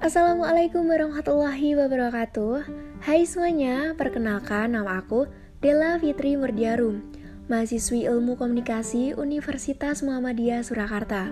Assalamualaikum warahmatullahi wabarakatuh Hai semuanya, perkenalkan nama aku Della Fitri Murdiarum Mahasiswi Ilmu Komunikasi Universitas Muhammadiyah Surakarta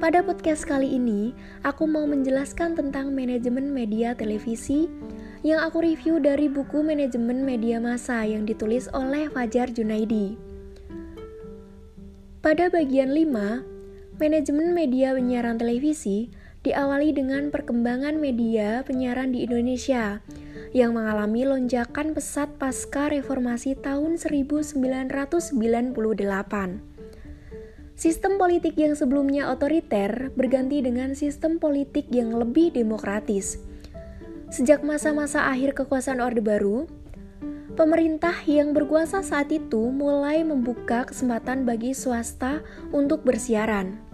Pada podcast kali ini, aku mau menjelaskan tentang manajemen media televisi yang aku review dari buku Manajemen Media Massa yang ditulis oleh Fajar Junaidi. Pada bagian 5, manajemen media penyiaran televisi diawali dengan perkembangan media penyiaran di Indonesia yang mengalami lonjakan pesat pasca reformasi tahun 1998. Sistem politik yang sebelumnya otoriter berganti dengan sistem politik yang lebih demokratis. Sejak masa-masa akhir kekuasaan Orde Baru, pemerintah yang berkuasa saat itu mulai membuka kesempatan bagi swasta untuk bersiaran.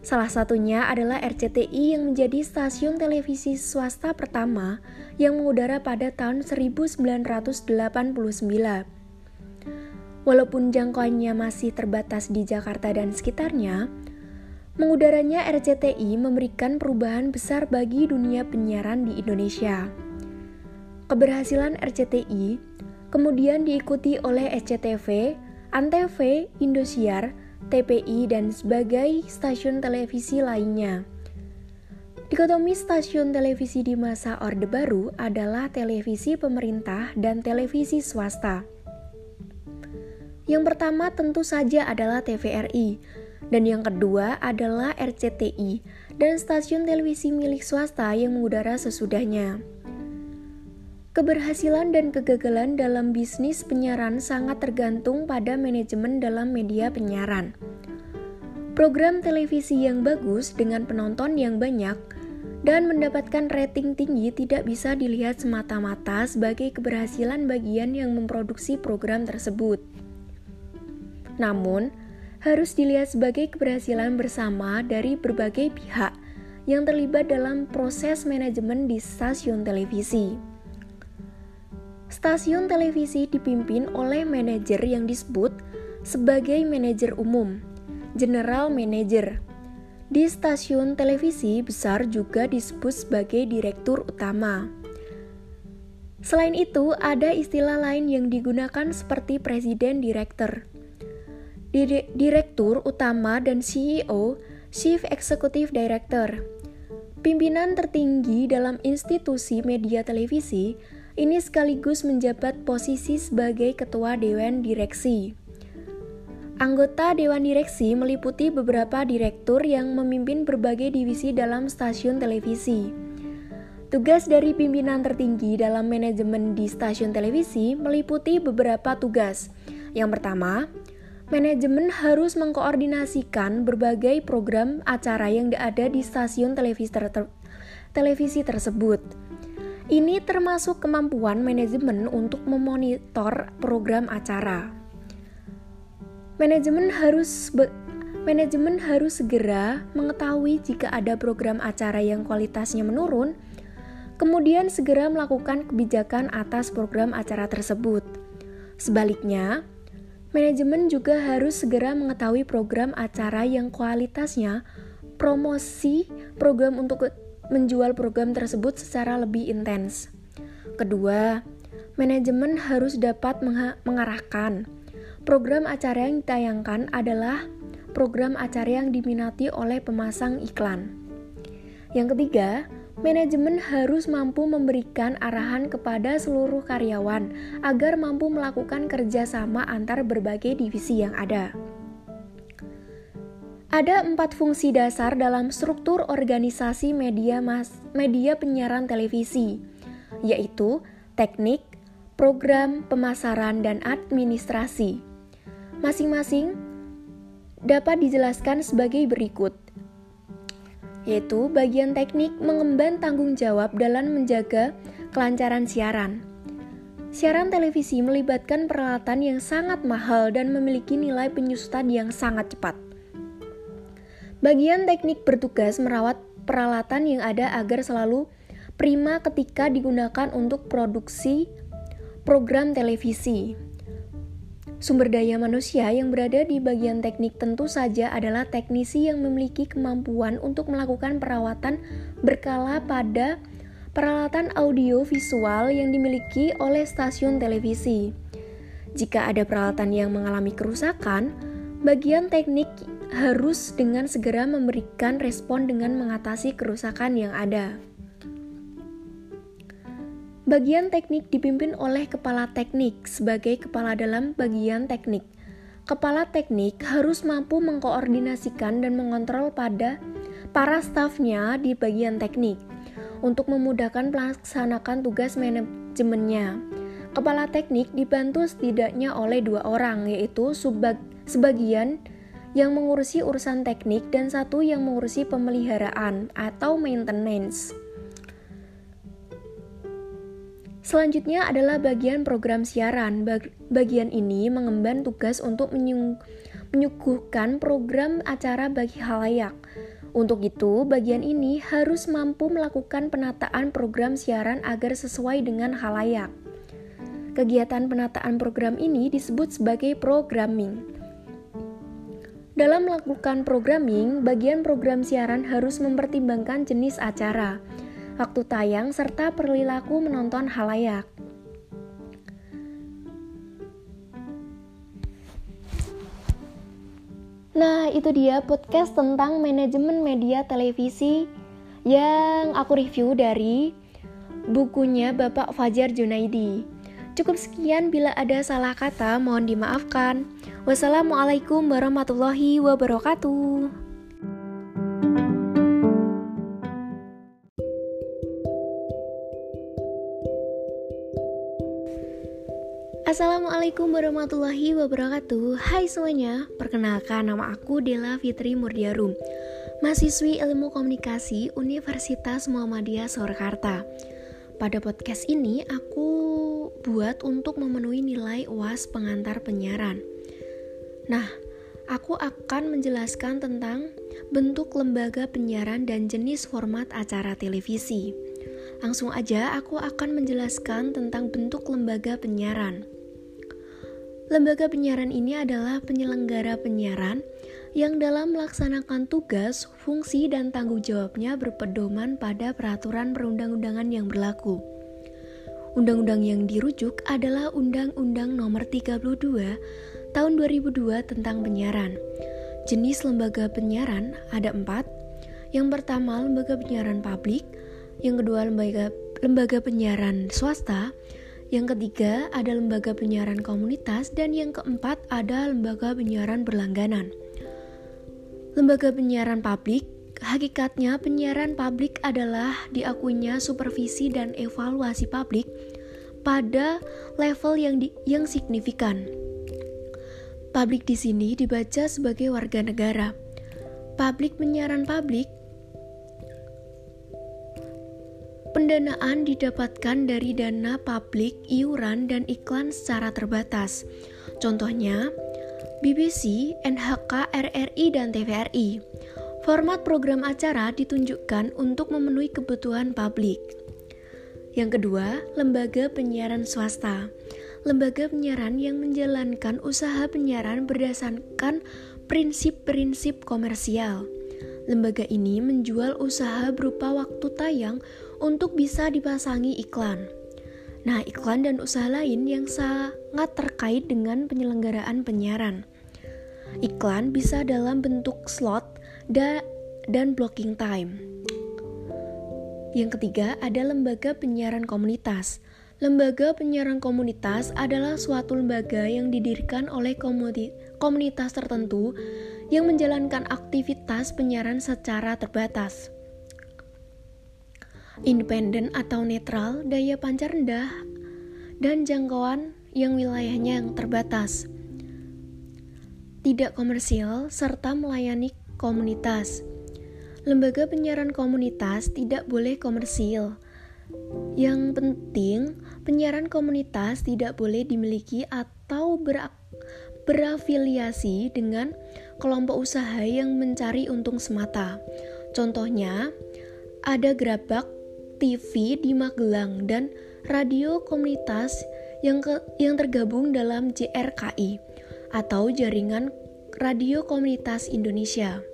Salah satunya adalah RCTI yang menjadi stasiun televisi swasta pertama yang mengudara pada tahun 1989. Walaupun jangkauannya masih terbatas di Jakarta dan sekitarnya, mengudaranya RCTI memberikan perubahan besar bagi dunia penyiaran di Indonesia. Keberhasilan RCTI kemudian diikuti oleh SCTV, Antv, Indosiar, TPI, dan sebagai stasiun televisi lainnya. Dikotomi stasiun televisi di masa Orde Baru adalah televisi pemerintah dan televisi swasta. Yang pertama tentu saja adalah TVRI, dan yang kedua adalah RCTI dan stasiun televisi milik swasta yang mengudara sesudahnya. Keberhasilan dan kegagalan dalam bisnis penyiaran sangat tergantung pada manajemen dalam media penyiaran. Program televisi yang bagus dengan penonton yang banyak dan mendapatkan rating tinggi tidak bisa dilihat semata-mata sebagai keberhasilan bagian yang memproduksi program tersebut. Namun, harus dilihat sebagai keberhasilan bersama dari berbagai pihak yang terlibat dalam proses manajemen di stasiun televisi. Stasiun televisi dipimpin oleh manajer yang disebut sebagai manajer umum, general manager. Di stasiun televisi besar juga disebut sebagai direktur utama. Selain itu, ada istilah lain yang digunakan seperti presiden direktur. Direktur utama dan CEO, Chief Executive Director. Pimpinan tertinggi dalam institusi media televisi ini sekaligus menjabat posisi sebagai ketua dewan direksi. Anggota dewan direksi meliputi beberapa direktur yang memimpin berbagai divisi dalam stasiun televisi. Tugas dari pimpinan tertinggi dalam manajemen di stasiun televisi meliputi beberapa tugas. Yang pertama, manajemen harus mengkoordinasikan berbagai program acara yang ada di stasiun televisi, ter televisi tersebut. Ini termasuk kemampuan manajemen untuk memonitor program acara. Manajemen harus manajemen harus segera mengetahui jika ada program acara yang kualitasnya menurun, kemudian segera melakukan kebijakan atas program acara tersebut. Sebaliknya, manajemen juga harus segera mengetahui program acara yang kualitasnya promosi program untuk menjual program tersebut secara lebih intens. Kedua, manajemen harus dapat mengarahkan. Program acara yang ditayangkan adalah program acara yang diminati oleh pemasang iklan. Yang ketiga, manajemen harus mampu memberikan arahan kepada seluruh karyawan agar mampu melakukan kerjasama antar berbagai divisi yang ada. Ada empat fungsi dasar dalam struktur organisasi media mas, media penyiaran televisi, yaitu teknik, program, pemasaran, dan administrasi. Masing-masing dapat dijelaskan sebagai berikut, yaitu bagian teknik mengemban tanggung jawab dalam menjaga kelancaran siaran. Siaran televisi melibatkan peralatan yang sangat mahal dan memiliki nilai penyusutan yang sangat cepat. Bagian teknik bertugas merawat peralatan yang ada agar selalu prima ketika digunakan untuk produksi program televisi. Sumber daya manusia yang berada di bagian teknik tentu saja adalah teknisi yang memiliki kemampuan untuk melakukan perawatan berkala pada peralatan audio visual yang dimiliki oleh stasiun televisi. Jika ada peralatan yang mengalami kerusakan, bagian teknik harus dengan segera memberikan respon dengan mengatasi kerusakan yang ada. Bagian teknik dipimpin oleh kepala teknik sebagai kepala dalam bagian teknik. Kepala teknik harus mampu mengkoordinasikan dan mengontrol pada para stafnya di bagian teknik untuk memudahkan melaksanakan tugas manajemennya. Kepala teknik dibantu setidaknya oleh dua orang, yaitu subag sebagian yang mengurusi urusan teknik dan satu yang mengurusi pemeliharaan atau maintenance. Selanjutnya adalah bagian program siaran. bagian ini mengemban tugas untuk menyuguhkan program acara bagi halayak. Untuk itu, bagian ini harus mampu melakukan penataan program siaran agar sesuai dengan halayak. Kegiatan penataan program ini disebut sebagai programming. Dalam melakukan programming, bagian program siaran harus mempertimbangkan jenis acara waktu tayang, serta perilaku menonton halayak. Nah, itu dia podcast tentang manajemen media televisi yang aku review dari bukunya Bapak Fajar Junaidi. Cukup sekian bila ada salah kata, mohon dimaafkan. Wassalamualaikum warahmatullahi wabarakatuh. Assalamualaikum warahmatullahi wabarakatuh Hai semuanya, perkenalkan nama aku Dela Fitri Murdiarum Mahasiswi Ilmu Komunikasi Universitas Muhammadiyah Surakarta Pada podcast ini aku buat untuk memenuhi nilai UAS pengantar penyiaran Nah, aku akan menjelaskan tentang bentuk lembaga penyiaran dan jenis format acara televisi Langsung aja aku akan menjelaskan tentang bentuk lembaga penyiaran. Lembaga penyiaran ini adalah penyelenggara penyiaran yang dalam melaksanakan tugas, fungsi, dan tanggung jawabnya berpedoman pada peraturan perundang-undangan yang berlaku. Undang-undang yang dirujuk adalah Undang-Undang Nomor 32 Tahun 2002 tentang penyiaran. Jenis lembaga penyiaran ada empat. Yang pertama lembaga penyiaran publik, yang kedua lembaga lembaga penyiaran swasta, yang ketiga ada lembaga penyiaran komunitas dan yang keempat ada lembaga penyiaran berlangganan. Lembaga penyiaran publik hakikatnya penyiaran publik adalah diakuinya supervisi dan evaluasi publik pada level yang di, yang signifikan. Publik di sini dibaca sebagai warga negara. Publik penyiaran publik Pendanaan didapatkan dari dana publik, iuran, dan iklan secara terbatas. Contohnya, BBC, NHK, RRI, dan TVRI. Format program acara ditunjukkan untuk memenuhi kebutuhan publik. Yang kedua, lembaga penyiaran swasta. Lembaga penyiaran yang menjalankan usaha penyiaran berdasarkan prinsip-prinsip komersial. Lembaga ini menjual usaha berupa waktu tayang untuk bisa dipasangi iklan. Nah, iklan dan usaha lain yang sangat terkait dengan penyelenggaraan penyiaran. Iklan bisa dalam bentuk slot da dan blocking time. Yang ketiga ada lembaga penyiaran komunitas. Lembaga penyiaran komunitas adalah suatu lembaga yang didirikan oleh komunitas tertentu yang menjalankan aktivitas penyiaran secara terbatas independen atau netral, daya pancar rendah, dan jangkauan yang wilayahnya yang terbatas. Tidak komersial serta melayani komunitas. Lembaga penyiaran komunitas tidak boleh komersil. Yang penting, penyiaran komunitas tidak boleh dimiliki atau ber berafiliasi dengan kelompok usaha yang mencari untung semata. Contohnya, ada gerabak TV di Magelang dan radio komunitas yang ke, yang tergabung dalam JRKI. atau jaringan radio komunitas Indonesia.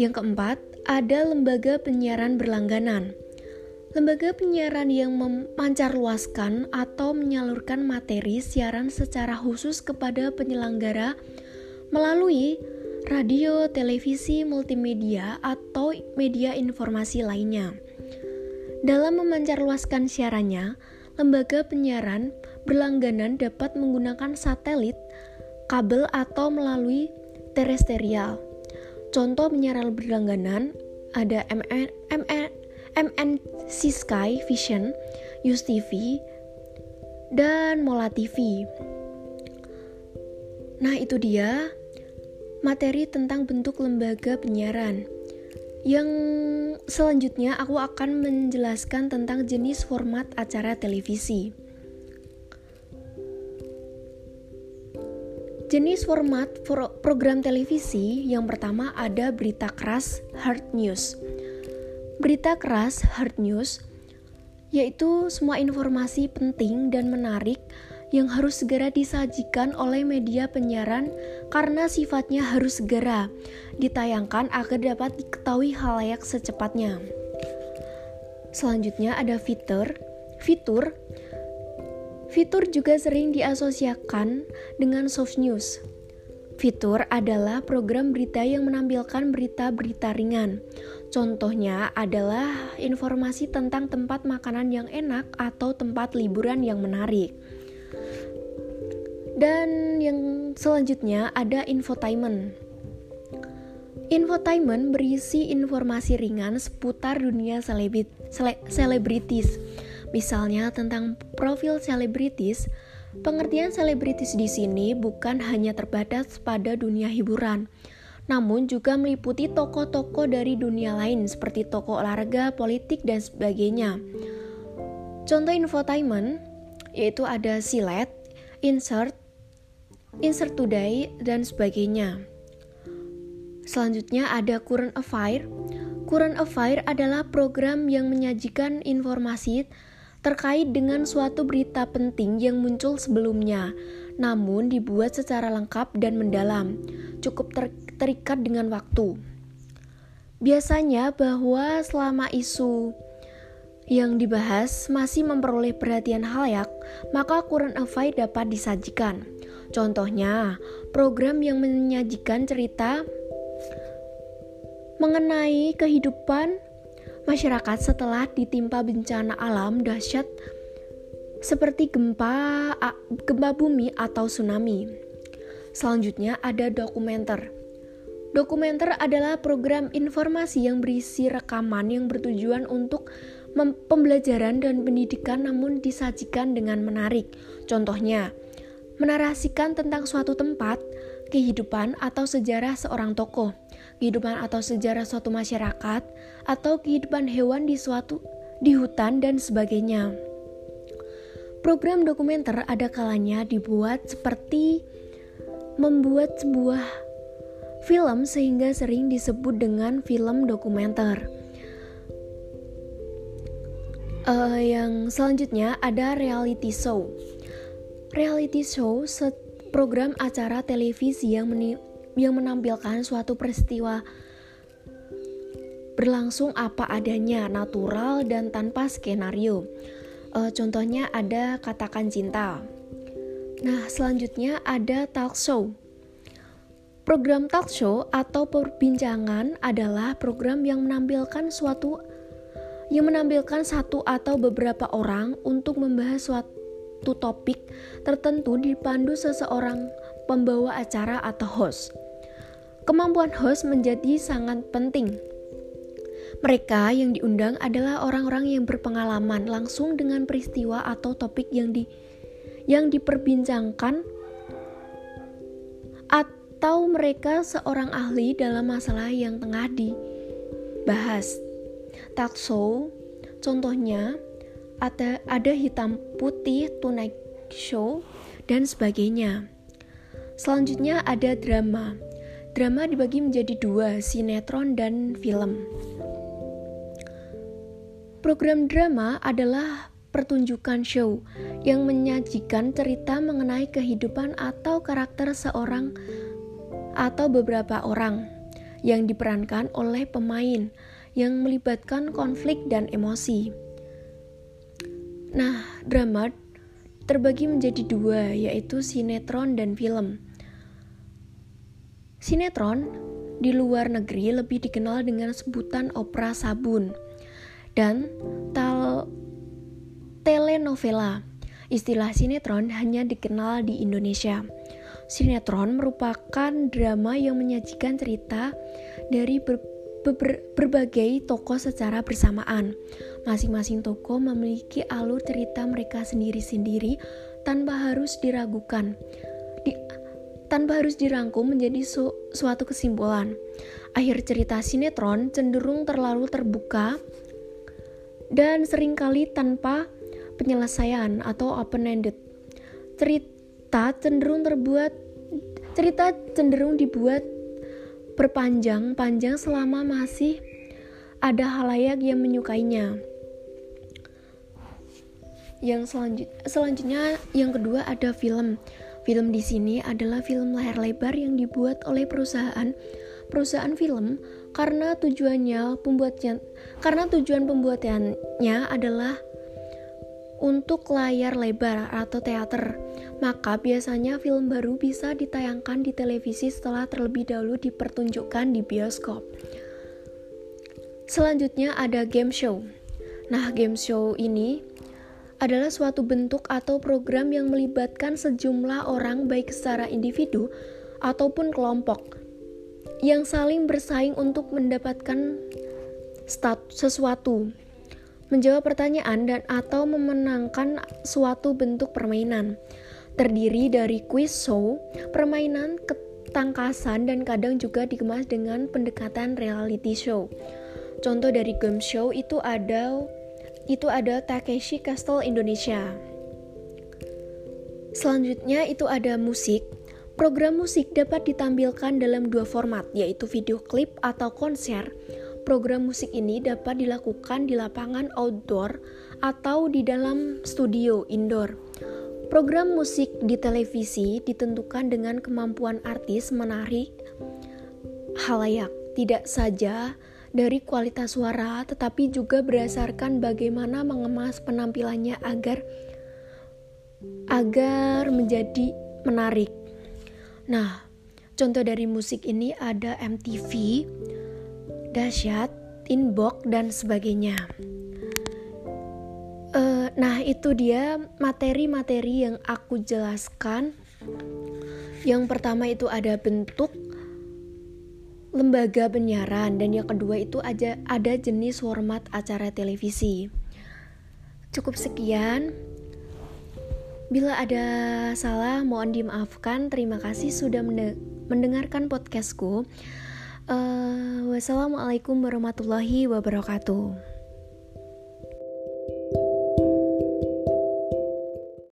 Yang keempat, ada lembaga penyiaran berlangganan. Lembaga penyiaran yang memancarluaskan atau menyalurkan materi siaran secara khusus kepada penyelenggara melalui radio, televisi, multimedia, atau media informasi lainnya. Dalam memancarluaskan siarannya, lembaga penyiaran berlangganan dapat menggunakan satelit, kabel, atau melalui terestrial. Contoh penyiaran berlangganan ada MN, MN, MNC Sky Vision, Use TV, dan Mola TV. Nah, itu dia materi tentang bentuk lembaga penyiaran. Yang selanjutnya aku akan menjelaskan tentang jenis format acara televisi. Jenis format program televisi yang pertama ada berita keras hard news. Berita keras hard news yaitu semua informasi penting dan menarik yang harus segera disajikan oleh media penyiaran karena sifatnya harus segera ditayangkan agar dapat diketahui halayak secepatnya. Selanjutnya ada fitur. Fitur Fitur juga sering diasosiasikan dengan soft news. Fitur adalah program berita yang menampilkan berita-berita ringan. Contohnya adalah informasi tentang tempat makanan yang enak atau tempat liburan yang menarik. Dan yang selanjutnya ada infotainment. Infotainment berisi informasi ringan seputar dunia selebritis. Misalnya tentang profil selebritis, pengertian selebritis di sini bukan hanya terbatas pada dunia hiburan, namun juga meliputi tokoh-tokoh dari dunia lain seperti tokoh olahraga, politik, dan sebagainya. Contoh infotainment yaitu ada silet, insert, insert today, dan sebagainya. Selanjutnya ada current affair. Current affair adalah program yang menyajikan informasi terkait dengan suatu berita penting yang muncul sebelumnya, namun dibuat secara lengkap dan mendalam, cukup ter terikat dengan waktu. Biasanya bahwa selama isu yang dibahas masih memperoleh perhatian halayak, maka current affair dapat disajikan. Contohnya, program yang menyajikan cerita mengenai kehidupan masyarakat setelah ditimpa bencana alam dahsyat seperti gempa gempa bumi atau tsunami. Selanjutnya ada dokumenter. Dokumenter adalah program informasi yang berisi rekaman yang bertujuan untuk pembelajaran dan pendidikan namun disajikan dengan menarik. Contohnya, menarasikan tentang suatu tempat, kehidupan atau sejarah seorang tokoh, kehidupan atau sejarah suatu masyarakat, atau kehidupan hewan di suatu di hutan dan sebagainya. Program dokumenter ada kalanya dibuat seperti membuat sebuah film sehingga sering disebut dengan film dokumenter. Uh, yang selanjutnya ada reality show. Reality show program acara televisi yang yang menampilkan suatu peristiwa berlangsung apa adanya, natural dan tanpa skenario. E, contohnya ada katakan cinta. Nah, selanjutnya ada talk show. Program talk show atau perbincangan adalah program yang menampilkan suatu yang menampilkan satu atau beberapa orang untuk membahas suatu topik tertentu dipandu seseorang pembawa acara atau host. Kemampuan host menjadi sangat penting. Mereka yang diundang adalah orang-orang yang berpengalaman langsung dengan peristiwa atau topik yang di yang diperbincangkan atau mereka seorang ahli dalam masalah yang tengah dibahas. Talk show contohnya ada ada hitam putih, tonight show dan sebagainya. Selanjutnya ada drama. Drama dibagi menjadi dua, sinetron dan film. Program drama adalah pertunjukan show yang menyajikan cerita mengenai kehidupan atau karakter seorang atau beberapa orang yang diperankan oleh pemain yang melibatkan konflik dan emosi. Nah, drama terbagi menjadi dua, yaitu sinetron dan film. Sinetron di luar negeri lebih dikenal dengan sebutan opera sabun dan tal telenovela. Istilah sinetron hanya dikenal di Indonesia. Sinetron merupakan drama yang menyajikan cerita dari ber, ber, berbagai tokoh secara bersamaan. Masing-masing tokoh memiliki alur cerita mereka sendiri-sendiri tanpa harus diragukan. Tanpa harus dirangkum menjadi su suatu kesimpulan. Akhir cerita sinetron cenderung terlalu terbuka dan sering kali tanpa penyelesaian atau open-ended. Cerita cenderung terbuat cerita cenderung dibuat berpanjang-panjang selama masih ada halayak yang menyukainya. Yang selanjut, selanjutnya yang kedua ada film. Film di sini adalah film layar lebar yang dibuat oleh perusahaan perusahaan film karena tujuannya pembuatnya karena tujuan pembuatannya adalah untuk layar lebar atau teater. Maka biasanya film baru bisa ditayangkan di televisi setelah terlebih dahulu dipertunjukkan di bioskop. Selanjutnya ada game show. Nah, game show ini adalah suatu bentuk atau program yang melibatkan sejumlah orang baik secara individu ataupun kelompok yang saling bersaing untuk mendapatkan stat sesuatu, menjawab pertanyaan dan atau memenangkan suatu bentuk permainan. Terdiri dari quiz show, permainan ketangkasan dan kadang juga dikemas dengan pendekatan reality show. Contoh dari game show itu ada itu ada Takeshi Castle Indonesia. Selanjutnya itu ada musik. Program musik dapat ditampilkan dalam dua format, yaitu video klip atau konser. Program musik ini dapat dilakukan di lapangan outdoor atau di dalam studio indoor. Program musik di televisi ditentukan dengan kemampuan artis menarik halayak, tidak saja dari kualitas suara, tetapi juga berdasarkan bagaimana mengemas penampilannya agar agar menjadi menarik. Nah, contoh dari musik ini ada MTV, Dasyat, Inbox dan sebagainya. Uh, nah, itu dia materi-materi yang aku jelaskan. Yang pertama itu ada bentuk, lembaga penyiaran dan yang kedua itu aja ada jenis format acara televisi. Cukup sekian. Bila ada salah mohon dimaafkan. Terima kasih sudah mendengarkan podcastku. Uh, wassalamualaikum warahmatullahi wabarakatuh.